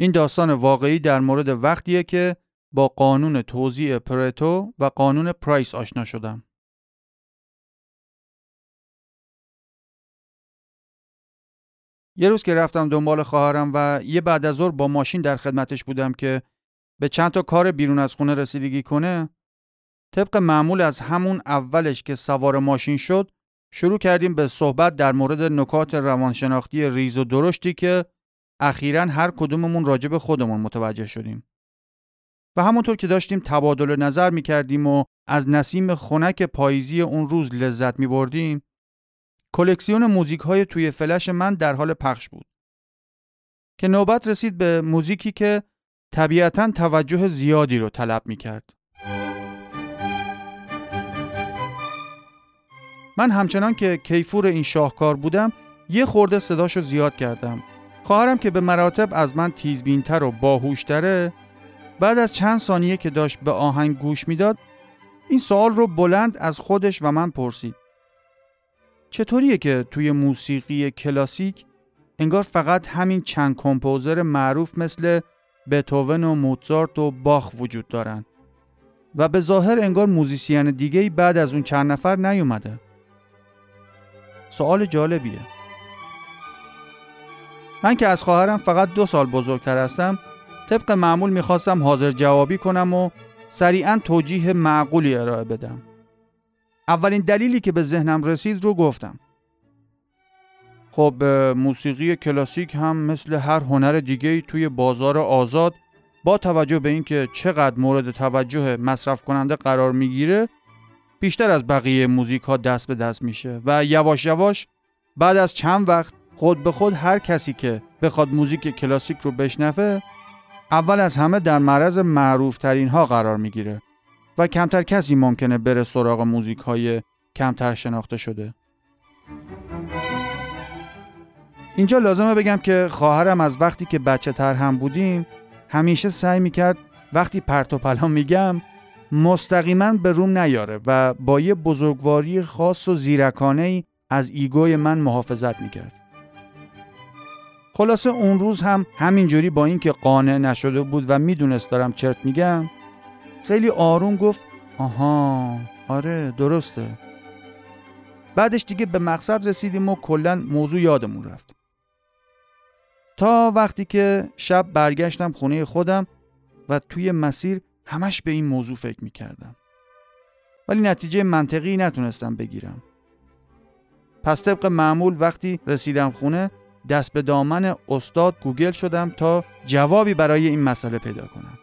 این داستان واقعی در مورد وقتیه که با قانون توزیع پرتو و قانون پرایس آشنا شدم. یه روز که رفتم دنبال خواهرم و یه بعد از ظهر با ماشین در خدمتش بودم که به چند تا کار بیرون از خونه رسیدگی کنه طبق معمول از همون اولش که سوار ماشین شد شروع کردیم به صحبت در مورد نکات روانشناختی ریز و درشتی که اخیرا هر کدوممون راجع به خودمون متوجه شدیم. و همونطور که داشتیم تبادل نظر می کردیم و از نسیم خنک پاییزی اون روز لذت می بردیم کلکسیون موزیک های توی فلش من در حال پخش بود که نوبت رسید به موزیکی که طبیعتا توجه زیادی رو طلب می کرد. من همچنان که کیفور این شاهکار بودم یه خورده صداشو زیاد کردم خواهرم که به مراتب از من تیزبینتر و باهوشتره بعد از چند ثانیه که داشت به آهنگ گوش می‌داد این سوال رو بلند از خودش و من پرسید. چطوریه که توی موسیقی کلاسیک انگار فقط همین چند کمپوزر معروف مثل بتوون و موتزارت و باخ وجود دارن؟ و به ظاهر انگار موزیسین دیگه بعد از اون چند نفر نیومده. سوال جالبیه. من که از خواهرم فقط دو سال بزرگتر هستم طبق معمول می‌خواستم حاضر جوابی کنم و سریعا توجیه معقولی ارائه بدم. اولین دلیلی که به ذهنم رسید رو گفتم. خب موسیقی کلاسیک هم مثل هر هنر دیگه توی بازار آزاد با توجه به اینکه چقدر مورد توجه مصرف کننده قرار می‌گیره بیشتر از بقیه موزیک ها دست به دست میشه و یواش یواش بعد از چند وقت خود به خود هر کسی که بخواد موزیک کلاسیک رو بشنفه اول از همه در معرض معروف ترین ها قرار می‌گیره و کمتر کسی ممکنه بره سراغ موزیک های کمتر شناخته شده اینجا لازمه بگم که خواهرم از وقتی که بچه تر هم بودیم همیشه سعی می‌کرد وقتی پرت و پلا میگم مستقیما به روم نیاره و با یه بزرگواری خاص و زیرکانه ای از ایگوی من محافظت می‌کرد. خلاصه اون روز هم همینجوری با اینکه قانع نشده بود و می‌دونست دارم چرت میگم خیلی آروم گفت آها آره درسته. بعدش دیگه به مقصد رسیدیم و کلا موضوع یادمون رفت. تا وقتی که شب برگشتم خونه خودم و توی مسیر همش به این موضوع فکر می‌کردم. ولی نتیجه منطقی نتونستم بگیرم. پس طبق معمول وقتی رسیدم خونه دست به دامن استاد گوگل شدم تا جوابی برای این مسئله پیدا کنم.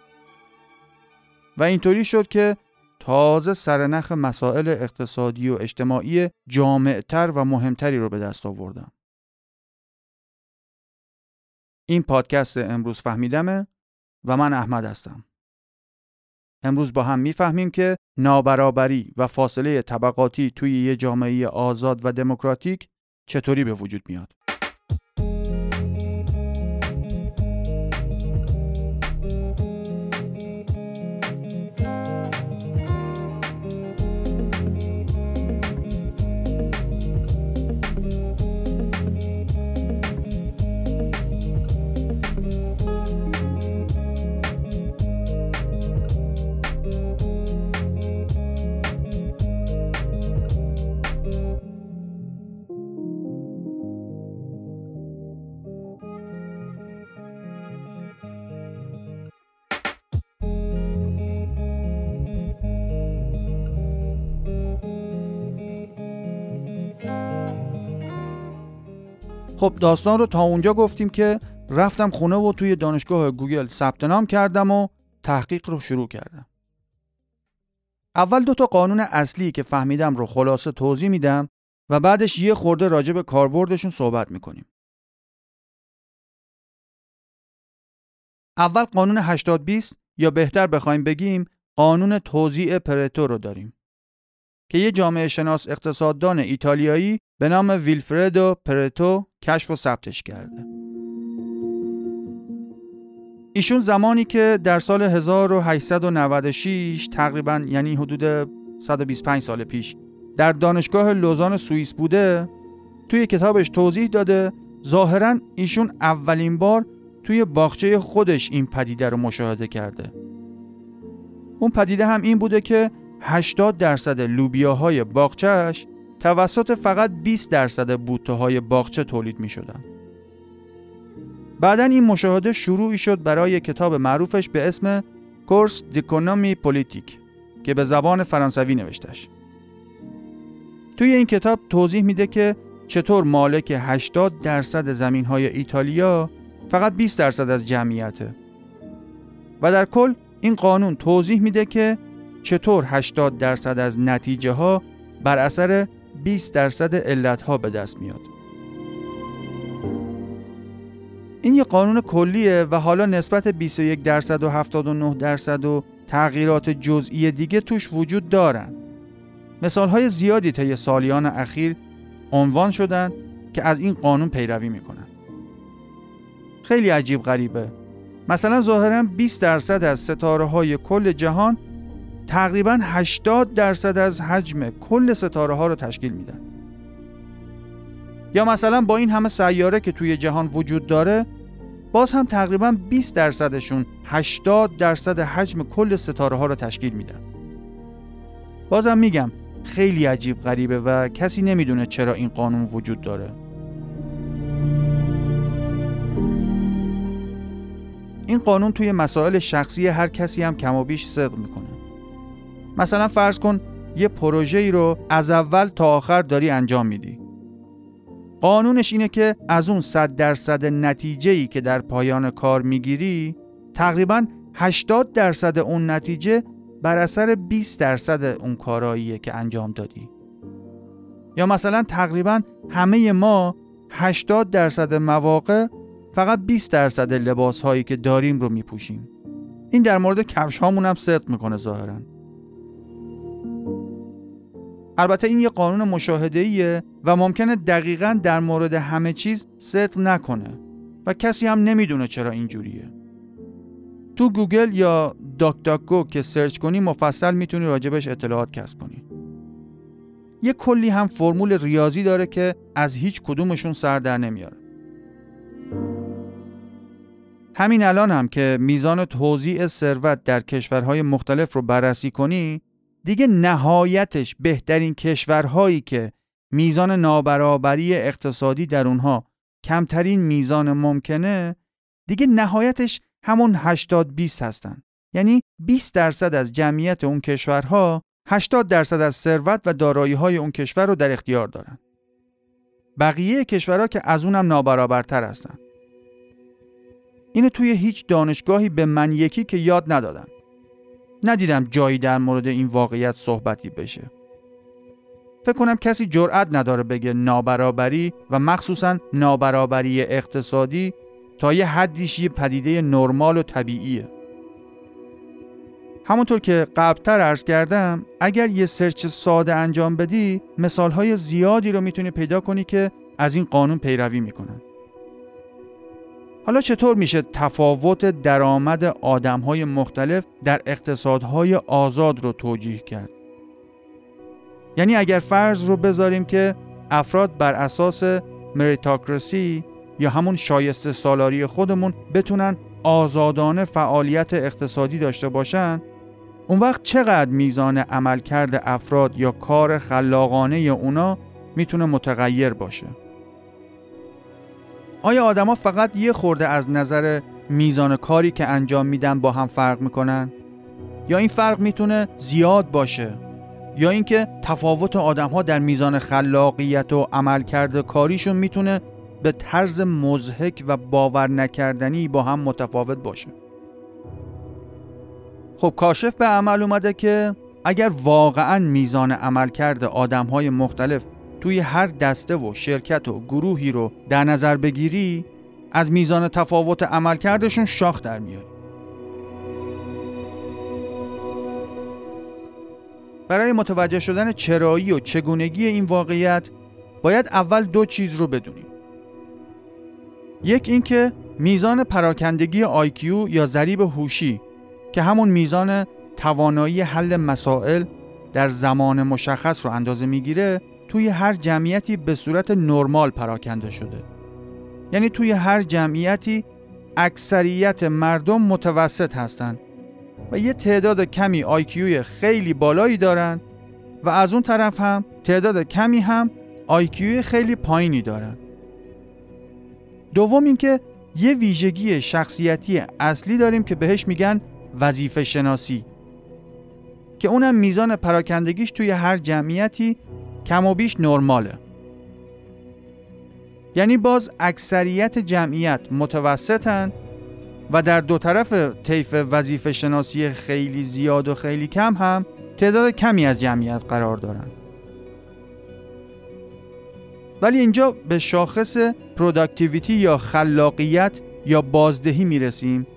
و اینطوری شد که تازه سرنخ مسائل اقتصادی و اجتماعی جامعتر و مهمتری رو به دست آوردم. این پادکست امروز فهمیدمه و من احمد هستم. امروز با هم می‌فهمیم که نابرابری و فاصله طبقاتی توی یه جامعه آزاد و دموکراتیک چطوری به وجود میاد. خب داستان رو تا اونجا گفتیم که رفتم خونه و توی دانشگاه گوگل ثبت نام کردم و تحقیق رو شروع کردم. اول دو تا قانون اصلی که فهمیدم رو خلاصه توضیح میدم و بعدش یه خورده راجع به کاربردشون صحبت می‌کنیم. اول قانون 80 20 یا بهتر بخوایم بگیم قانون توزیع پرتو رو داریم. که یه جامعه شناس اقتصاددان ایتالیایی به نام ویلفردو پرتو کشف و ثبتش کرده. ایشون زمانی که در سال 1896 تقریبا یعنی حدود 125 سال پیش در دانشگاه لوزان سوئیس بوده توی کتابش توضیح داده ظاهرا ایشون اولین بار توی باغچه خودش این پدیده رو مشاهده کرده اون پدیده هم این بوده که 80 درصد لوبیاهای باغچهش توسط فقط 20 درصد بوته های باغچه تولید می شدن. بعدا این مشاهده شروعی شد برای کتاب معروفش به اسم کورس دیکونومی پولیتیک که به زبان فرانسوی نوشتش. توی این کتاب توضیح میده که چطور مالک 80 درصد زمین های ایتالیا فقط 20 درصد از جمعیته و در کل این قانون توضیح میده که چطور 80 درصد از نتیجه ها بر اثر 20 درصد علت ها به دست میاد؟ این یه قانون کلیه و حالا نسبت 21 درصد و 79 درصد و تغییرات جزئی دیگه توش وجود دارن. مثال های زیادی طی سالیان اخیر عنوان شدن که از این قانون پیروی می‌کنن. خیلی عجیب غریبه. مثلا ظاهرا 20 درصد از ستاره های کل جهان تقریبا 80 درصد از حجم کل ستاره ها رو تشکیل میدن. یا مثلا با این همه سیاره که توی جهان وجود داره باز هم تقریبا 20 درصدشون 80 درصد حجم کل ستاره ها رو تشکیل میدن. بازم میگم خیلی عجیب غریبه و کسی نمی‌دونه چرا این قانون وجود داره. این قانون توی مسائل شخصی هر کسی هم کم و بیش صدق می‌کنه. مثلا فرض کن یه پروژه ای رو از اول تا آخر داری انجام میدی. قانونش اینه که از اون 100 درصد نتیجه ای که در پایان کار می‌گیری تقریبا 80 درصد اون نتیجه بر اثر 20 درصد اون کاراییه که انجام دادی. یا مثلا تقریبا همه ما 80 درصد مواقع فقط 20 درصد لباس هایی که داریم رو میپوشیم. این در مورد کفش هامون هم صدق می‌کنه ظاهرا. البته این یه قانون مشاهده و ممکنه دقیقا در مورد همه چیز صدق نکنه و کسی هم نمی‌دونه چرا اینجوریه. تو گوگل یا DuckDuckGo که search کنی مفصل می‌تونی راجبش اطلاعات کسب کنی. یه کلی هم فرمول ریاضی داره که از هیچ کدومشون سر در نمیاره. همین الان هم که میزان توزیع ثروت در کشورهای مختلف رو بررسی کنی دیگه نهایتش بهترین کشورهایی که میزان نابرابری اقتصادی در اونها کمترین میزان ممکنه دیگه نهایتش همون 80 20 هستن. یعنی 20 درصد از جمعیت اون کشورها 80 درصد از ثروت و دارایی های اون کشور رو در اختیار دارن. بقیه کشورها که از اونم نابرابرتر هستن. اینو توی هیچ دانشگاهی به من یکی که یاد ندادن. ندیدم جایی در مورد این واقعیت صحبتی بشه. فکر کنم کسی جرأت نداره بگه نابرابری و مخصوصا نابرابری اقتصادی تا یه حدیش یه پدیده نرمال و طبیعیه. همونطور که قبلتر عرض کردم اگر یه سرچ ساده انجام بدی مثالهای زیادی رو می‌تونی پیدا کنی که از این قانون پیروی می‌کنن. حالا چطور میشه تفاوت درآمد آدمهای مختلف در اقتصادهای آزاد رو توجیه کرد؟ یعنی اگر فرض رو بذاریم که افراد بر اساس مریتاکرسی یا همون شایسته سالاری خودمون بتونن آزادانه فعالیت اقتصادی داشته باشن اون وقت چقدر میزان عملکرد افراد یا کار خلاقانه اونا می‌تونه متغیر باشه آیا آدما فقط یه خورده از نظر میزان کاری که انجام میدن با هم فرق می‌کنن؟ یا این فرق می‌تونه زیاد باشه؟ یا اینکه تفاوت آدم ها در میزان خلاقیت و عملکرد کاریشون می‌تونه به طرز مزهک و باور نکردنی با هم متفاوت باشه؟ خب کاشف به عمل اومده که اگر واقعا میزان عملکرد آدم های مختلف توی هر دسته و شرکت و گروهی رو در نظر بگیری از میزان تفاوت عملکردشون شاخ در میاری. برای متوجه شدن چرایی و چگونگی این واقعیت باید اول دو چیز رو بدونیم. یک اینکه میزان پراکندگی IQ یا ضریب هوشی که همون میزان توانایی حل مسائل در زمان مشخص رو اندازه می‌گیره توی هر جمعیتی به صورت نرمال پراکنده شده. یعنی توی هر جمعیتی اکثریت مردم متوسط هستند و یه تعداد کمی آیکیوی خیلی بالایی دارن و از اون طرف هم تعداد کمی هم آیکیوی خیلی پایینی دارن دوم اینکه یه ویژگی شخصیتی اصلی داریم که بهش میگن وظیفه شناسی که اونم میزان پراکندگیش توی هر جمعیتی کم و بیش نرماله. یعنی باز اکثریت جمعیت متوسطن و در دو طرف طیف وظیفه شناسی خیلی زیاد و خیلی کم هم تعداد کمی از جمعیت قرار دارن. ولی اینجا به شاخص productivity یا خلاقیت یا بازدهی می‌رسیم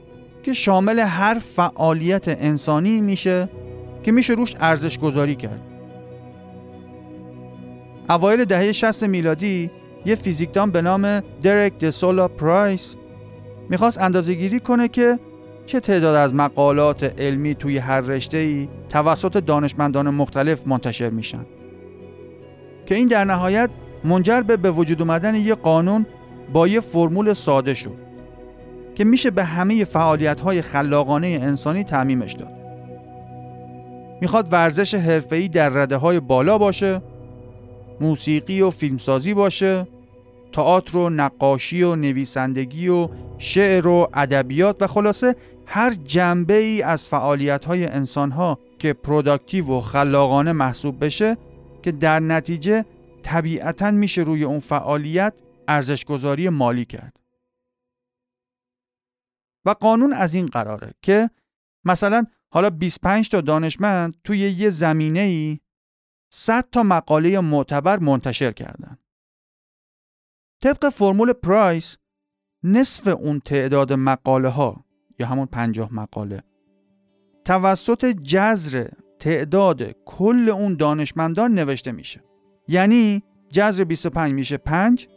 که شامل هر فعالیت انسانی میشه که میشه روش ارزش گذاری کرد. اوایل دهه 60 میلادی یه فیزیکدان به نام درک دسولا پرایس می‌خواست اندازه گیری کنه که چه تعداد از مقالات علمی توی هر رشته ای توسط دانشمندان مختلف منتشر میشن. که این در نهایت منجر به به وجود اومدن یه قانون با یه فرمول ساده شد که میشه به همه فعالیت های خلاقانه انسانی تعمیمش داد. می‌خواد ورزش حرفه‌ای در رده های بالا باشه موسیقی و فیلمسازی باشه تئاتر و نقاشی و نویسندگی و شعر و ادبیات و خلاصه هر جنبه ای از فعالیت های انسان ها که productive و خلاقانه محسوب بشه که در نتیجه طبیعتا میشه روی اون فعالیت ارزشگذاری مالی کرد. و قانون از این قراره که مثلا حالا 25 تا دانشمند توی یه زمینه ای 100 تا مقاله معتبر منتشر کردن. طبق فرمول پرایس نصف اون تعداد مقاله ها یا همون 50 مقاله توسط جذر تعداد کل اون دانشمندان نوشته میشه. یعنی جذر 25 میشه 5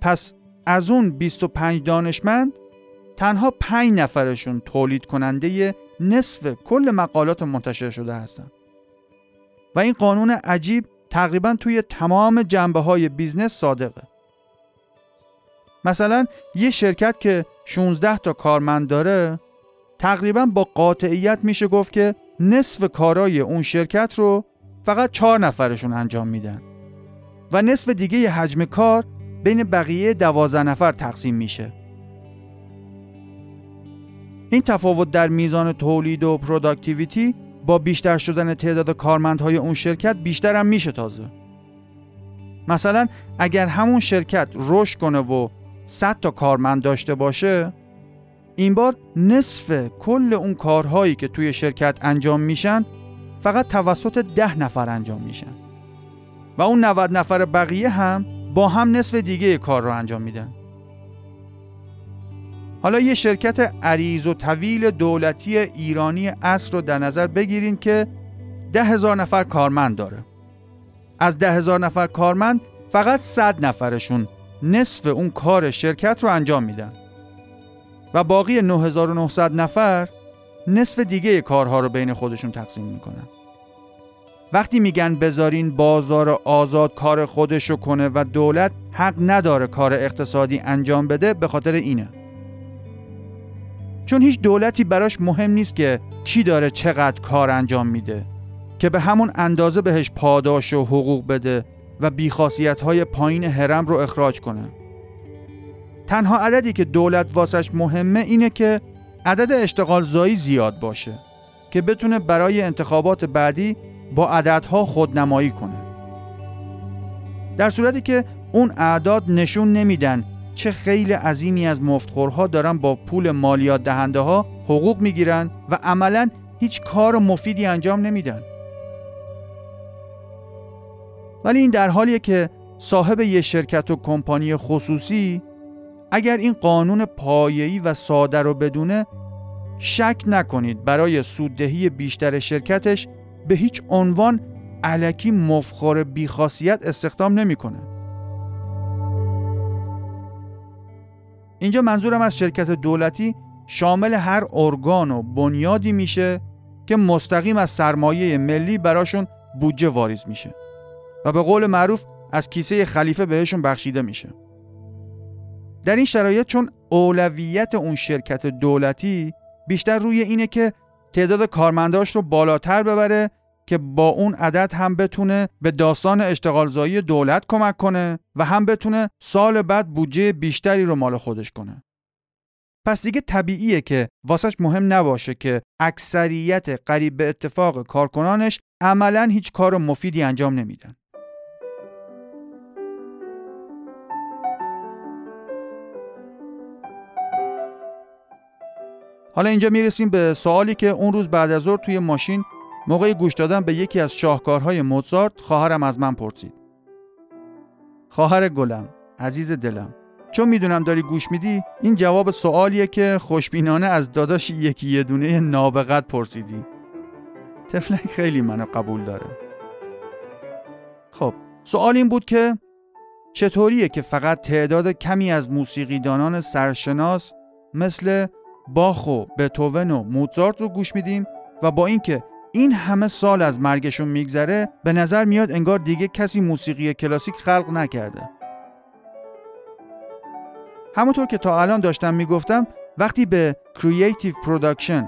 پس از اون 25 دانشمند تنها 5 نفرشون تولید کننده نصف کل مقالات منتشر شده هستند. و این قانون عجیب تقریبا توی تمام جنبه های business صادقه. مثلا یه شرکت که 16 تا کارمند داره تقریبا با قاطعیت میشه گفت که نصف کارای اون شرکت رو فقط چهار نفرشون انجام میدن و نصف دیگه ی حجم کار بین بقیه دوازده نفر تقسیم میشه. این تفاوت در میزان تولید و productivity با بیشتر شدن تعداد کارمندهای اون شرکت بیشتر هم میشه تازه. مثلا اگر همون شرکت رشد کنه و 100 تا کارمند داشته باشه این بار نصف کل اون کارهایی که توی شرکت انجام میشن فقط توسط ده نفر انجام میشن. و اون 90 نفر بقیه هم با هم نصف دیگه کار رو انجام میدن. حالا یه شرکت عریض و طویل دولتی ایرانی اصر رو در نظر بگیرین که ده هزار نفر کارمند داره. از ده هزار نفر کارمند فقط صد نفرشون نصف اون کار شرکت رو انجام میدن. و باقی 9900 نفر نصف دیگه کارها رو بین خودشون تقسیم می‌کنن. وقتی میگن بذارین بازار آزاد کار خودشو کنه و دولت حق نداره کار اقتصادی انجام بده به خاطر اینه. چون هیچ دولتی براش مهم نیست که کی داره چقدر کار انجام میده که به همون اندازه بهش پاداش و حقوق بده و بیخاصیت های پایین حرم رو اخراج کنه. تنها عددی که دولت واسش مهمه اینه که عدد اشتغال زایی زیاد باشه که بتونه برای انتخابات بعدی با عددها خودنمایی کنه. در صورتی که اون اعداد نشون نمیدن چه خیلی عظیمی از مفتخورها دارن با پول مالیات دهنده ها حقوق می‌گیرن و عملا هیچ کار مفیدی انجام نمیدن ولی این در حالیه که صاحب یه شرکت و کمپانی خصوصی اگر این قانون پایه‌ای و ساده رو بدونه شک نکنید برای سوددهی بیشتر شرکتش به هیچ عنوان علکی مفخور بیخاصیت استخدام نمی‌کنه. اینجا منظورم از شرکت دولتی شامل هر ارگان و بنیادی میشه که مستقیم از سرمایه ملی براشون بودجه واریز میشه و به قول معروف از کیسه خلیفه بهشون بخشیده میشه. در این شرایط چون اولویت اون شرکت دولتی بیشتر روی اینه که تعداد کارمنداش رو بالاتر ببره که با اون عدد هم بتونه به داستان اشتغالزایی دولت کمک کنه و هم بتونه سال بعد بودجه بیشتری رو مال خودش کنه. پس دیگه طبیعیه که واسش مهم نباشه که اکثریت قریب به اتفاق کارکنانش عملا هیچ کار مفیدی انجام نمیدن. حالا اینجا می‌رسیم به سوالی که اون روز بعد از ظهر توی ماشین موقع گوش دادن به یکی از شاهکارهای موزارت خواهرم از من پرسید. خواهر گلم، عزیز دلم، چون می‌دونم داری گوش میدی این جواب سوالیه که خوشبینانه از داداش یکی یه دونه نابغت پرسیدی. تفلک خیلی منو قبول داره. خب، سوال این بود که چطوریه که فقط تعداد کمی از موسیقیدانان سرشناس مثل باخ و بتوون و موزارت رو گوش میدیم و با اینکه این همه سال از مرگشون میگذره به نظر میاد انگار دیگه کسی موسیقی کلاسیک خلق نکرده. همونطور که تا الان داشتم می‌گفتم وقتی به Creative Production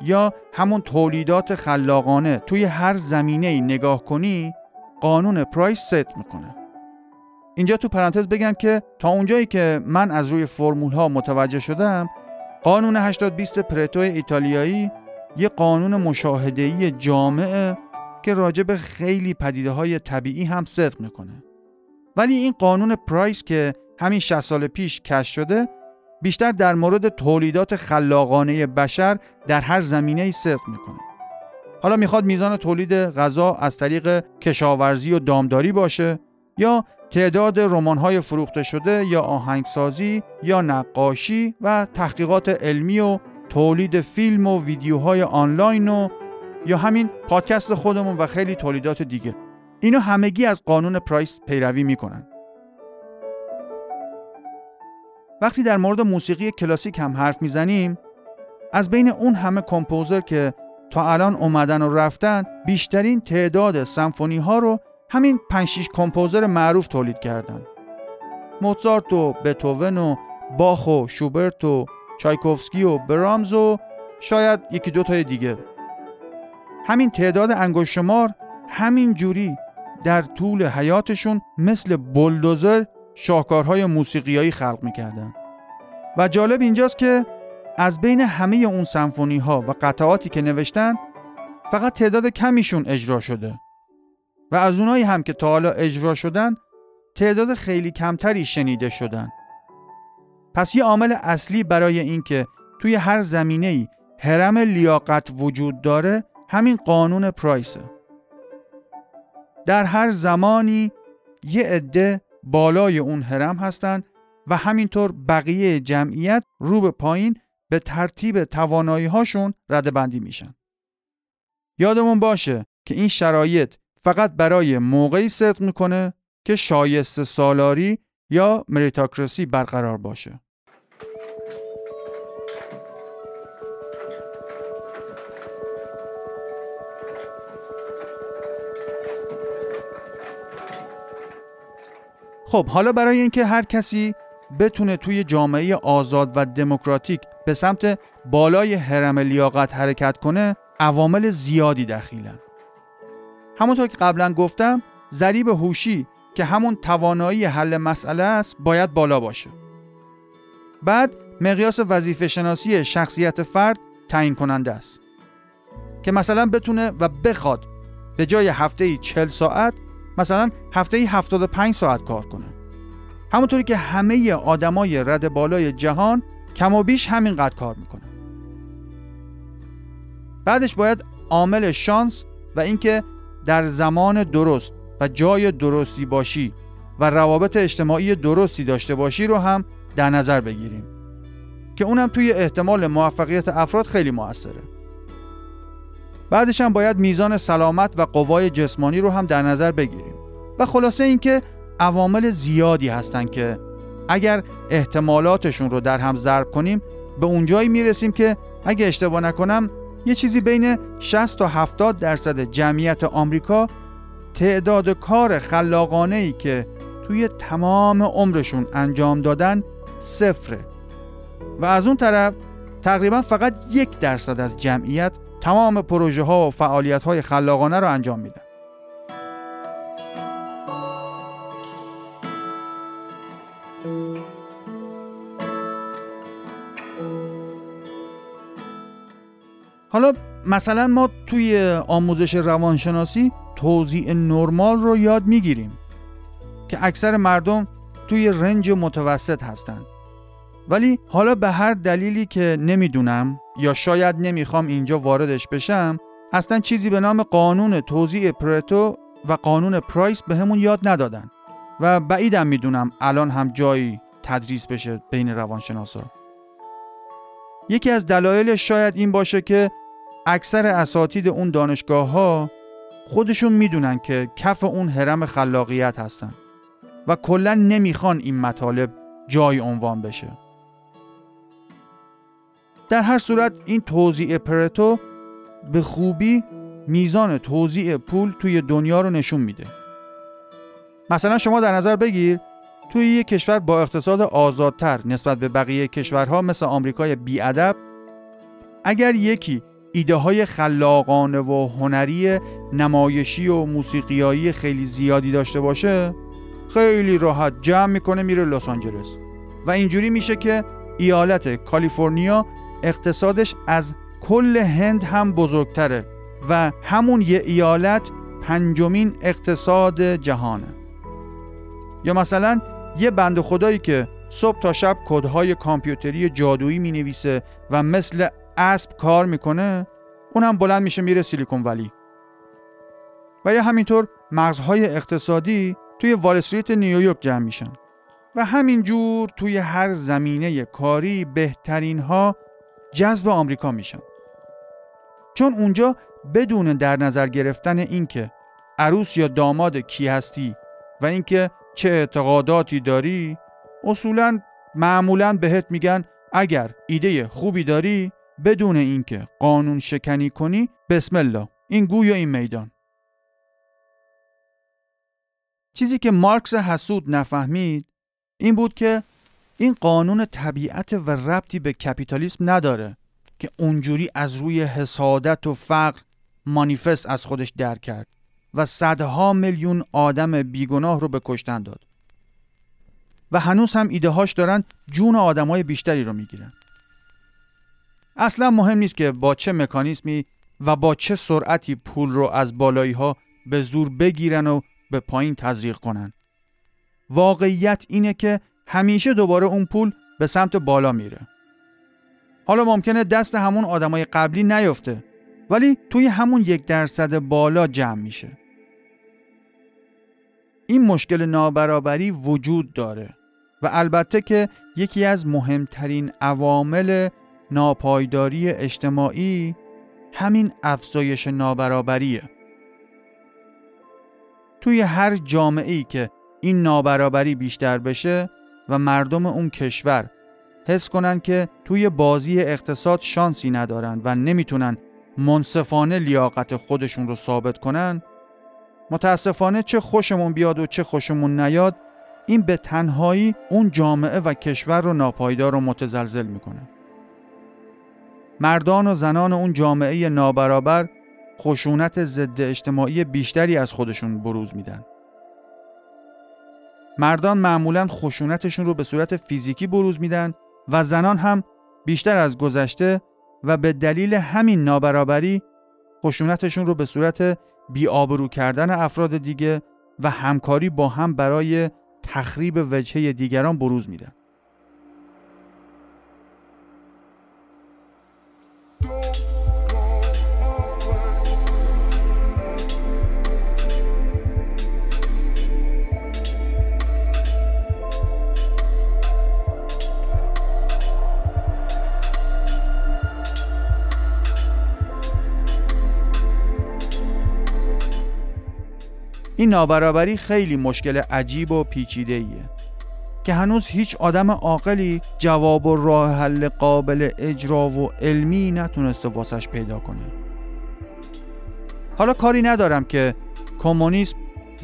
یا همون تولیدات خلاقانه توی هر زمینه ای نگاه کنی قانون پرایس ست می‌کنه. اینجا تو پرانتز بگم که تا اونجایی که من از روی فرمول ها متوجه شدم قانون 80 20 پرتو ایتالیایی یه قانون مشاهده‌ای جامعه که راجع به خیلی پدیده های طبیعی هم صدق می‌کنه. ولی این قانون پرایس که همین 60 سال پیش کش شده بیشتر در مورد تولیدات خلاقانه بشر در هر زمینه ای صدق می‌کنه. حالا می‌خواد میزان تولید غذا از طریق کشاورزی و دامداری باشه یا تعداد رمان‌های فروخته شده یا آهنگسازی یا نقاشی و تحقیقات علمی و تولید فیلم و ویدیوهای آنلاین و یا همین پادکست خودمون و خیلی تولیدات دیگه. اینو همگی از قانون پرایس پیروی می‌کنن. وقتی در مورد موسیقی کلاسیک هم حرف می‌زنیم از بین اون همه کمپوزر که تا الان اومدن و رفتن بیشترین تعداد سمفونی ها رو همین 5 6 کمپوزر معروف تولید کردن. موزارت و بتوون و باخ و شوبرت و چایکوفسکی و برامز و شاید یکی دو تای دیگه. همین تعداد انگشتشمار همین جوری در طول حیاتشون مثل بلدوزر شاهکارهای موسیقیایی خلق می‌کردن. و جالب اینجاست که از بین همه اون سمفونی ها و قطعاتی که نوشتن فقط تعداد کمیشون اجرا شده. و از اونایی هم که تا حالا اجرا شدن تعداد خیلی کمتری شنیده شدن. پس یه عامل اصلی برای اینکه توی هر زمینه ای هرم لیاقت وجود داره همین قانون پرایسه در هر زمانی یه عده بالای اون هرم هستن و همینطور بقیه جمعیت رو به پایین به ترتیب توانایی هاشون رده بندی میشن. یادمون باشه که این شرایط فقط برای موقعی صدق می‌کنه که شایسته سالاری یا مریتاکراسی برقرار باشه. خب حالا برای اینکه هر کسی بتونه توی جامعه آزاد و دموکراتیک به سمت بالای حرم لیاقت حرکت کنه عوامل زیادی دخیلن همونطور که قبلا گفتم ضریب هوشی که همون توانایی حل مسئله است باید بالا باشه. بعد مقیاس وظیفه شناسی شخصیت فرد تعیین کننده است که مثلا بتونه و بخواد به جای هفته ای 40 ساعت مثلا هفته ای 75 ساعت کار کنه. همونطوری که همه آدمای رد بالای جهان کم و بیش همینقدر کار می‌کنن. بعدش باید عامل شانس و اینکه در زمان درست و جای درستی باشی و روابط اجتماعی درستی داشته باشی رو هم در نظر بگیریم. که اونم توی احتمال موفقیت افراد خیلی موثره. بعدش هم باید میزان سلامت و قوای جسمانی رو هم در نظر بگیریم. و خلاصه اینکه عوامل زیادی هستن که اگر احتمالاتشون رو در هم ضرب کنیم به اونجایی می‌رسیم که اگه اشتباه نکنم یه چیزی بین 60 تا 70 درصد جمعیت آمریکا تعداد کار خلاقانه ای که توی تمام عمرشون انجام دادن صفره. و از اون طرف تقریبا فقط یک درصد از جمعیت تمام پروژه ها و فعالیت های خلاقانه رو انجام میدن حالا مثلا ما توی آموزش روانشناسی توضیع نرمال رو یاد می‌گیریم که اکثر مردم توی رنج متوسط هستند ولی حالا به هر دلیلی که نمی‌دونم یا شاید نمی‌خوام اینجا واردش بشم اصلا چیزی به نام قانون توزیع پرتو و قانون پرایس به همون یاد ندادن و بعیدم می‌دونم الان هم جایی تدریس بشه بین روانشناسا. یکی از دلایل شاید این باشه که اکثر اساتید اون دانشگاه ها خودشون می‌دونن که کف اون حرم خلاقیت هستن و کلا نمی‌خوان این مطالب جای عنوان بشه. در هر صورت این توزیع پرتو به خوبی میزان توزیع پول توی دنیا رو نشون میده. مثلا شما در نظر بگیر توی یک کشور با اقتصاد آزادتر نسبت به بقیه کشورها مثل آمریکای بیادب اگر یکی ایده های خلاقانه و هنری نمایشی و موسیقیایی خیلی زیادی داشته باشه خیلی راحت جمع می‌کنه میره لس آنجلس. و اینجوری میشه که ایالت کالیفرنیا اقتصادش از کل هند هم بزرگتره و همون یه ایالت پنجمین اقتصاد جهانه. یا مثلا یه بند خدایی که صبح تا شب کدهای کامپیوتری جادویی می نویسه و مثل اسب کار می‌کنه اونم بلند میشه میره سیلیکون ولی. و یا همینطور مغزهای اقتصادی توی وال استریت نیویورک جمع میشن. و همینجور توی هر زمینه کاری بهترین ها جذب آمریکا میشن. چون اونجا بدون در نظر گرفتن اینکه عروس یا داماد کی هستی و اینکه چه اعتقاداتی داری اصولا معمولا بهت میگن اگر ایده خوبی داری بدون اینکه قانون شکنی کنی بسم الله. این گوی و این میدان. چیزی که مارکس حسود نفهمید این بود که این قانون طبیعت و ربطی به کپیتالیسم نداره که اونجوری از روی حسادت و فقر مانیفست از درک در کرد و صدها میلیون آدم بیگناه رو به کشتن داد. و هنوز هم ایده هاش دارن جون آدمای بیشتری رو می‌گیرن. اصلا مهم نیست که با چه مکانیزمی و با چه سرعتی پول رو از بالایی ها به زور بگیرن و به پایین تزریق کنن. واقعیت اینه که همیشه دوباره اون پول به سمت بالا میره. حالا ممکنه دست همون آدمای قبلی نیفته ولی توی همون یک درصد بالا جمع میشه. این مشکل نابرابری وجود داره و البته که یکی از مهمترین عوامل ناپایداری اجتماعی همین افزایش نابرابریه. توی هر جامعه ای که این نابرابری بیشتر بشه و مردم اون کشور حس کنن که توی بازی اقتصاد شانسی ندارن و نمی‌تونن منصفانه لیاقت خودشون رو ثابت کنن متاسفانه چه خوشمون بیاد و چه خوشمون نیاد این به تنهایی اون جامعه و کشور رو ناپایدار و متزلزل می‌کنه. مردان و زنان اون جامعه نابرابر خشونت ضد اجتماعی بیشتری از خودشون بروز میدن مردان معمولا خشونتشون رو به صورت فیزیکی بروز میدن و زنان هم بیشتر از گذشته و به دلیل همین نابرابری خشونتشون رو به صورت بیابرو کردن افراد دیگه و همکاری با هم برای تخریب وجهه دیگران بروز میدن. این نابرابری خیلی مشکل عجیب و پیچیده ایه که هنوز هیچ آدم عاقلی جواب و راه حل قابل اجرا و علمی نتونسته واسش پیدا کنه. حالا کاری ندارم که کمونیسم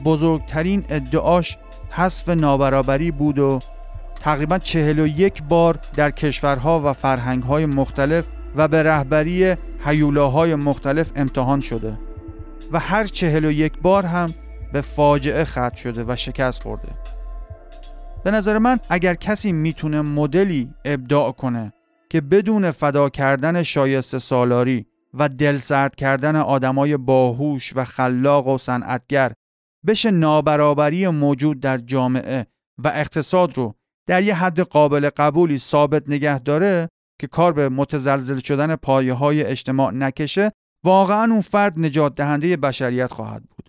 بزرگترین ادعاش حذف نابرابری بود و تقریبا چهل و یک بار در کشورها و فرهنگهای مختلف و به رهبری حیولاهای مختلف امتحان شده و هر چهل و یک بار هم به فاجعه ختم شده و شکست خورده به نظر من اگر کسی می‌تونه مدلی ابداع کنه که بدون فدا کردن شایسته سالاری و دلسرد کردن آدمای باهوش و خلاق و صنعتگر بشه نابرابری موجود در جامعه و اقتصاد رو در یه حد قابل قبولی ثابت نگه داره که کار به متزلزل شدن پایه های اجتماع نکشه واقعا اون فرد نجات دهنده بشریت خواهد بود.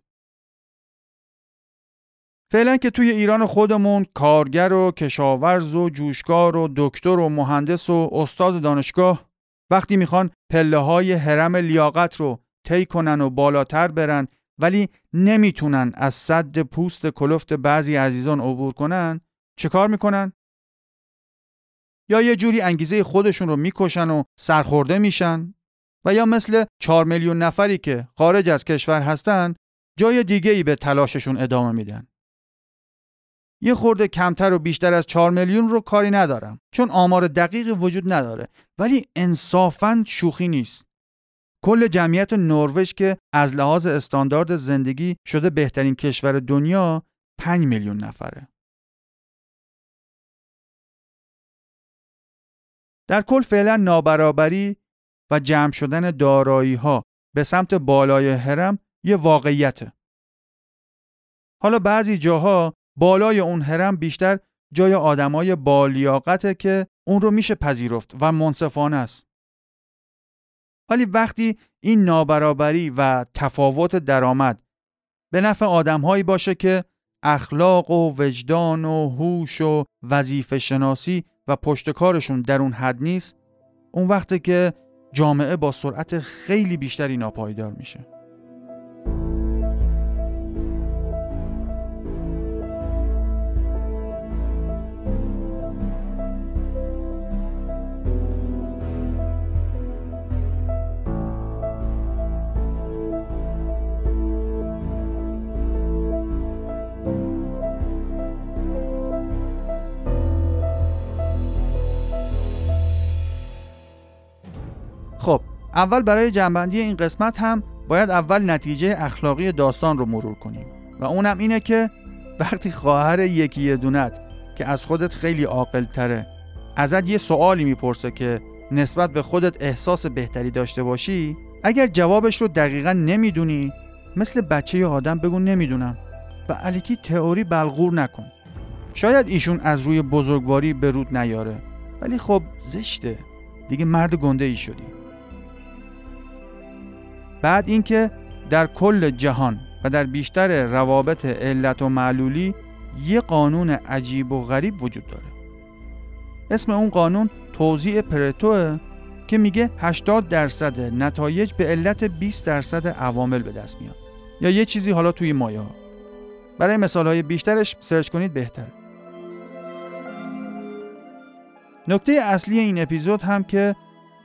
فعلا که توی ایران خودمون کارگر و کشاورز و جوشکار و دکتر و مهندس و استاد دانشگاه وقتی می‌خوان پله های حرم لیاقت رو طی کنن و بالاتر برن ولی نمی‌تونن از صد پوست کلفت بعضی عزیزان عبور کنن چه کار می‌کنن؟ یا یه جوری انگیزه خودشون رو می‌کشن و سرخورده میشن و یا مثل چهار میلیون نفری که خارج از کشور هستن جای دیگه ای به تلاششون ادامه میدن. یه خورده کمتر و بیشتر از 4 میلیون رو کاری ندارم چون آمار دقیقی وجود نداره ولی انصافا شوخی نیست. کل جمعیت نروژ که از لحاظ استاندارد زندگی شده بهترین کشور دنیا 5 میلیون نفره. در کل فعلا نابرابری و جمع شدن دارایی ها به سمت بالای هرم یه واقعیته. حالا بعضی جاها بالای اون هرم بیشتر جای آدمای بالیاقته که اون رو میشه پذیرفت و منصفانه است. ولی وقتی این نابرابری و تفاوت درآمد به نفع آدمهایی باشه که اخلاق و وجدان و هوش و وظیفه شناسی و پشتکارشون در اون حد نیست اون وقته که جامعه با سرعت خیلی بیشتری ناپایدار میشه اول برای جنبندی این قسمت هم باید اول نتیجه اخلاقی داستان رو مرور کنیم و اونم اینه که وقتی خواهر یکی دونت که از خودت خیلی عاقل تره ازت یه سوالی می‌پرسه که نسبت به خودت احساس بهتری داشته باشی اگر جوابش رو دقیقا نمی‌دونی مثل بچه آدم بگو نمی‌دونم. و علیکی تئوری بلغور نکن. شاید ایشون از روی بزرگواری به رود نیاره ولی خب زشته. دیگه مرد گنده ای شدی. بعد اینکه در کل جهان و در بیشتر روابط علت و معلولی یه قانون عجیب و غریب وجود داره. اسم اون قانون توضیع پرتوه که میگه 80 درصد نتایج به علت 20 درصد عوامل به دست میاد. یا یه چیزی حالا توی مایه ها. برای مثال های بیشترش سرچ کنید بهتر. نکته اصلی این اپیزود هم که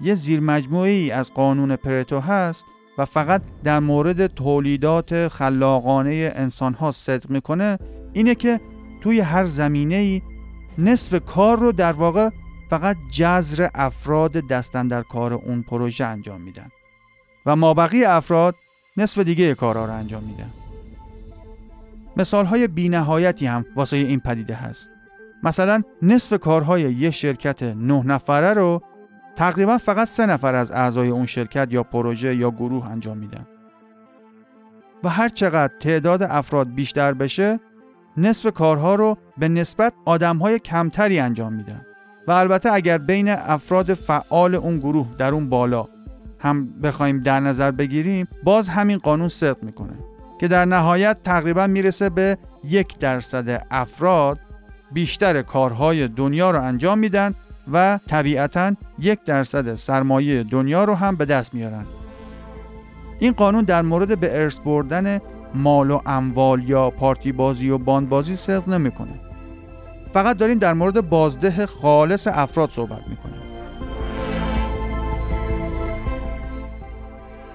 یه زیر ای از قانون پرتو هست و فقط در مورد تولیدات خلاقانه انسان ها صدق می‌کنه اینه که توی هر زمینه ای نصف کار رو در واقع فقط جذر افراد دستن در کار اون پروژه انجام میدن و مابقی افراد نصف دیگه کارها رو انجام میدن. مثال های بی نهایتی هم واسه این پدیده هست. مثلا نصف کارهای یه شرکت نه نفره رو تقریبا فقط سه نفر از اعضای اون شرکت یا پروژه یا گروه انجام میدن. و هر چقدر تعداد افراد بیشتر بشه نصف کارها رو به نسبت آدمهای کمتری انجام میدن. و البته اگر بین افراد فعال اون گروه در اون بالا هم بخوایم در نظر بگیریم باز همین قانون صدق می‌کنه که در نهایت تقریبا می‌رسه به یک درصد افراد بیشتر کارهای دنیا رو انجام میدن و طبیعتا یک درصد سرمایه دنیا رو هم به دست میارن. این قانون در مورد به ارث بردن مال و اموال یا پارتی بازی و باند بازی صدق نمی‌کنه. فقط داریم در مورد بازده خالص افراد صحبت می‌کنیم.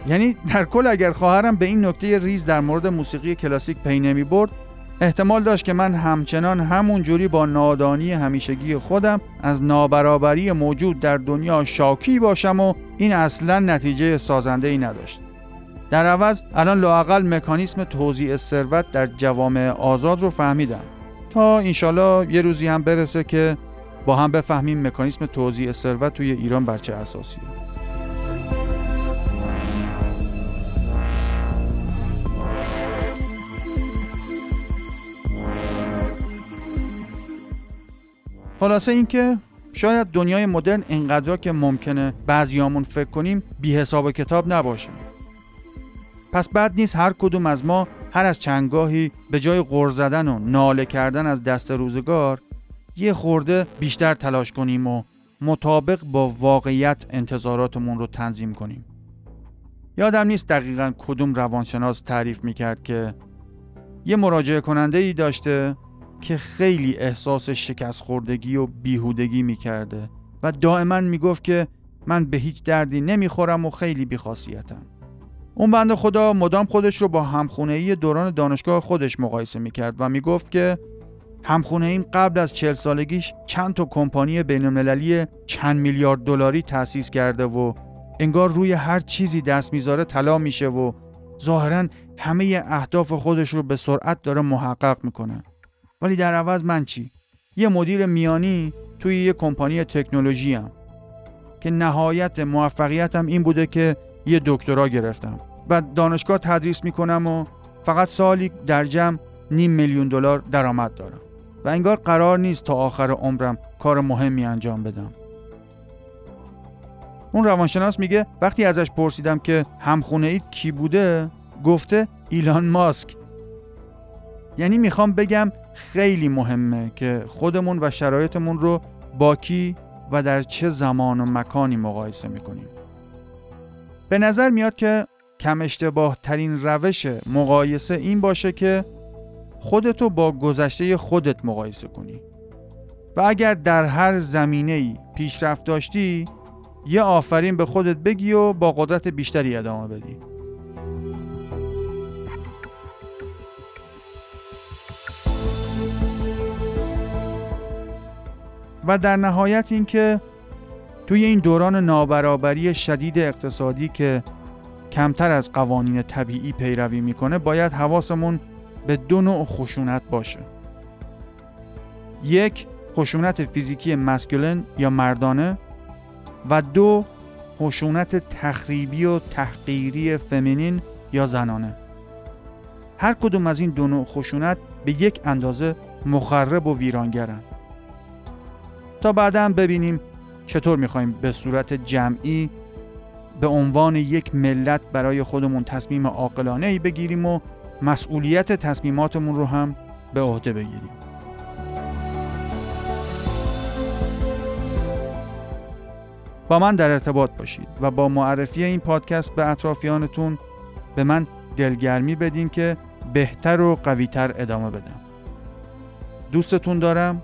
یعنی در کل اگر خواهرم به این نکته ریز در مورد موسیقی کلاسیک پی نمی برد احتمال داشت که من همچنان همون جوری با نادانی همیشگی خودم از نابرابری موجود در دنیا شاکی باشم و این اصلا نتیجه سازنده ای نداشت. در عوض الان لاقل مکانیسم توزیع ثروت در جوامع آزاد رو فهمیدم تا انشالله یه روزی هم برسه که با هم بفهمیم مکانیسم توزیع ثروت توی ایران بر چه اساسیه خلاصه اینکه شاید دنیای مدرن اینقدر که ممکنه بعضیامون فکر کنیم بی حساب کتاب نباشه. پس بعد نیست هر کدوم از ما هر از چنگاهی به جای غر زدن و ناله کردن از دست روزگار یه خورده بیشتر تلاش کنیم و مطابق با واقعیت انتظاراتمون رو تنظیم کنیم. یادم نیست دقیقا کدوم روانشناس تعریف می‌کرد که یه مراجعه کننده ای داشته که خیلی احساس شکست خوردگی و بیهودگی می‌کرده و دائما می‌گفت که من به هیچ دردی نمی‌خورم و خیلی بیخاصیتم. اون بند خدا مدام خودش رو با همخونه ای دوران دانشگاه خودش مقایسه می‌کرد و می‌گفت که همخونه ایم قبل از چل سالگیش چند تا کمپانی بین چند میلیارد دلاری تأسیس کرده و انگار روی هر چیزی دست می‌ذاره طلا میشه و ظاهرا همه اهداف خودش رو به سرعت داره محقق می‌کنه. ولی در عوض من چی؟ یه مدیر میانی توی یه کمپانی تکنولوژی هم که نهایت موفقیتم این بوده که یه دکترا گرفتم. و دانشگاه تدریس می‌کنم و فقط سالی در جمع نیم میلیون دلار درآمد دارم. و انگار قرار نیست تا آخر عمرم کار مهمی انجام بدم. اون روانشناس میگه وقتی ازش پرسیدم که همخونه اید کی بوده گفته ایلان ماسک. یعنی می‌خوام بگم خیلی مهمه که خودمون و شرایطمون رو با کی و در چه زمان و مکانی مقایسه می‌کنیم. به نظر میاد که کم اشتباه ترین روش مقایسه این باشه که خودتو با گذشته خودت مقایسه کنی. و اگر در هر زمینه پیشرفت داشتی یه آفرین به خودت بگی و با قدرت بیشتری ادامه بدی. و در نهایت اینکه توی این دوران نابرابری شدید اقتصادی که کمتر از قوانین طبیعی پیروی می‌کنه باید حواسمون به دو نوع خشونت باشه. یک خشونت فیزیکی مسکولن یا مردانه و دو خشونت تخریبی و تحقیری فمینین یا زنانه. هر کدوم از این دو نوع خشونت به یک اندازه مخرب و ویرانگرن. تا بعدا ببینیم چطور می‌خوایم به صورت جمعی به عنوان یک ملت برای خودمون تصمیم عاقلانه ای بگیریم و مسئولیت تصمیماتمون رو هم به عهده بگیریم. با من در ارتباط باشید و با معرفی این پادکست به اطرافیانتون به من دلگرمی بدین که بهتر و قویتر ادامه بدم. دوستتون دارم.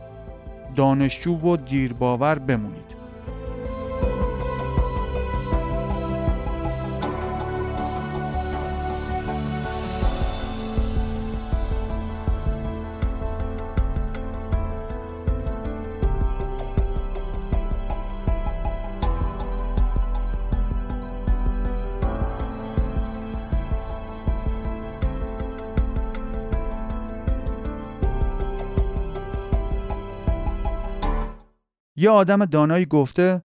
دانشجو و دیرباور بمونید. یه آدم دانایی گفته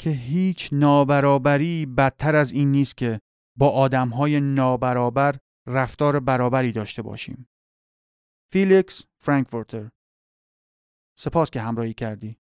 که هیچ نابرابری بدتر از این نیست که با آدمهای نابرابر رفتار برابری داشته باشیم. فیلیکس فرانکفورتر سپاس که همراهی کردی.